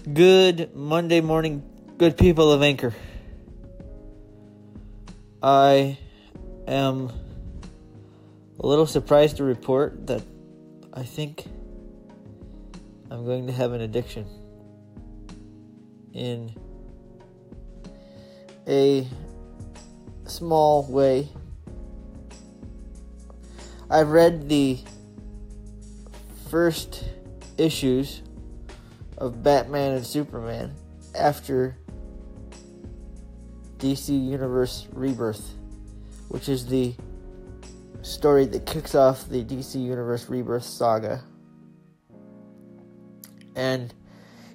Good Monday morning, good people of Anchor. I am a little surprised to report that I think I'm going to have an addiction in a small way. I've read the first issues of Batman and Superman after DC Universe Rebirth, which is the story that kicks off the DC Universe Rebirth saga. And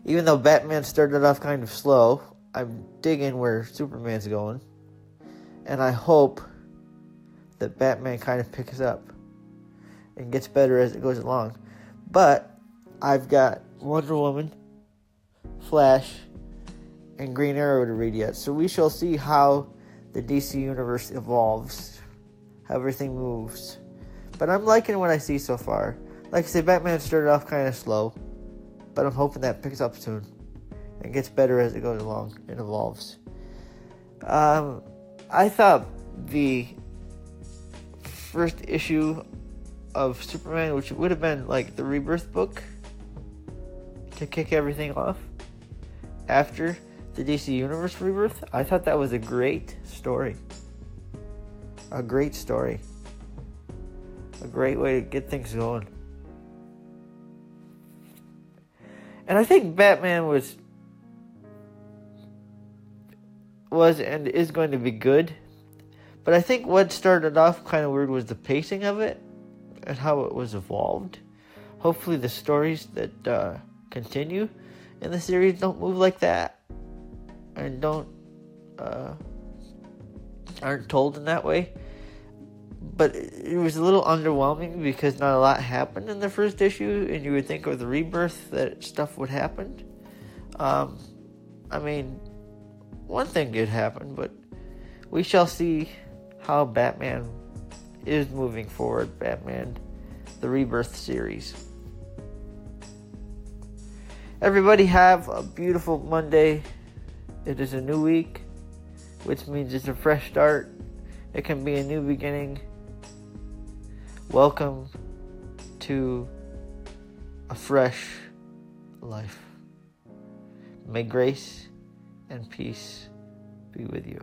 even though Batman started off kind of slow, I'm digging where Superman's going. And I hope that Batman kind of picks up and gets better as it goes along. But I've got Wonder Woman, Flash, and Green Arrow to read yet. So we shall see how the DC universe evolves, how everything moves. But I'm liking what I see so far. Like I said, Batman started off kind of slow, but I'm hoping that picks up soon and gets better as it goes along and evolves. Um, I thought the first issue of Superman, which would have been like the Rebirth book, to kick everything off after the DC Universe Rebirth, I thought that was a great story. A great story. A great way to get things going. And I think Batman was was and is going to be good. But I think what started off kind of weird was the pacing of it and how it was evolved. Hopefully, the stories that uh, continue in the series don't move like that and don't uh, aren't told in that way. But it was a little underwhelming because not a lot happened in the first issue, and you would think with the rebirth that stuff would happen. Um, I mean, one thing did happen, but we shall see how Batman is moving forward. Batman, the Rebirth series. Everybody have a beautiful Monday. It is a new week, which means it's a fresh start. It can be a new beginning. Welcome to a fresh life. May grace and peace be with you.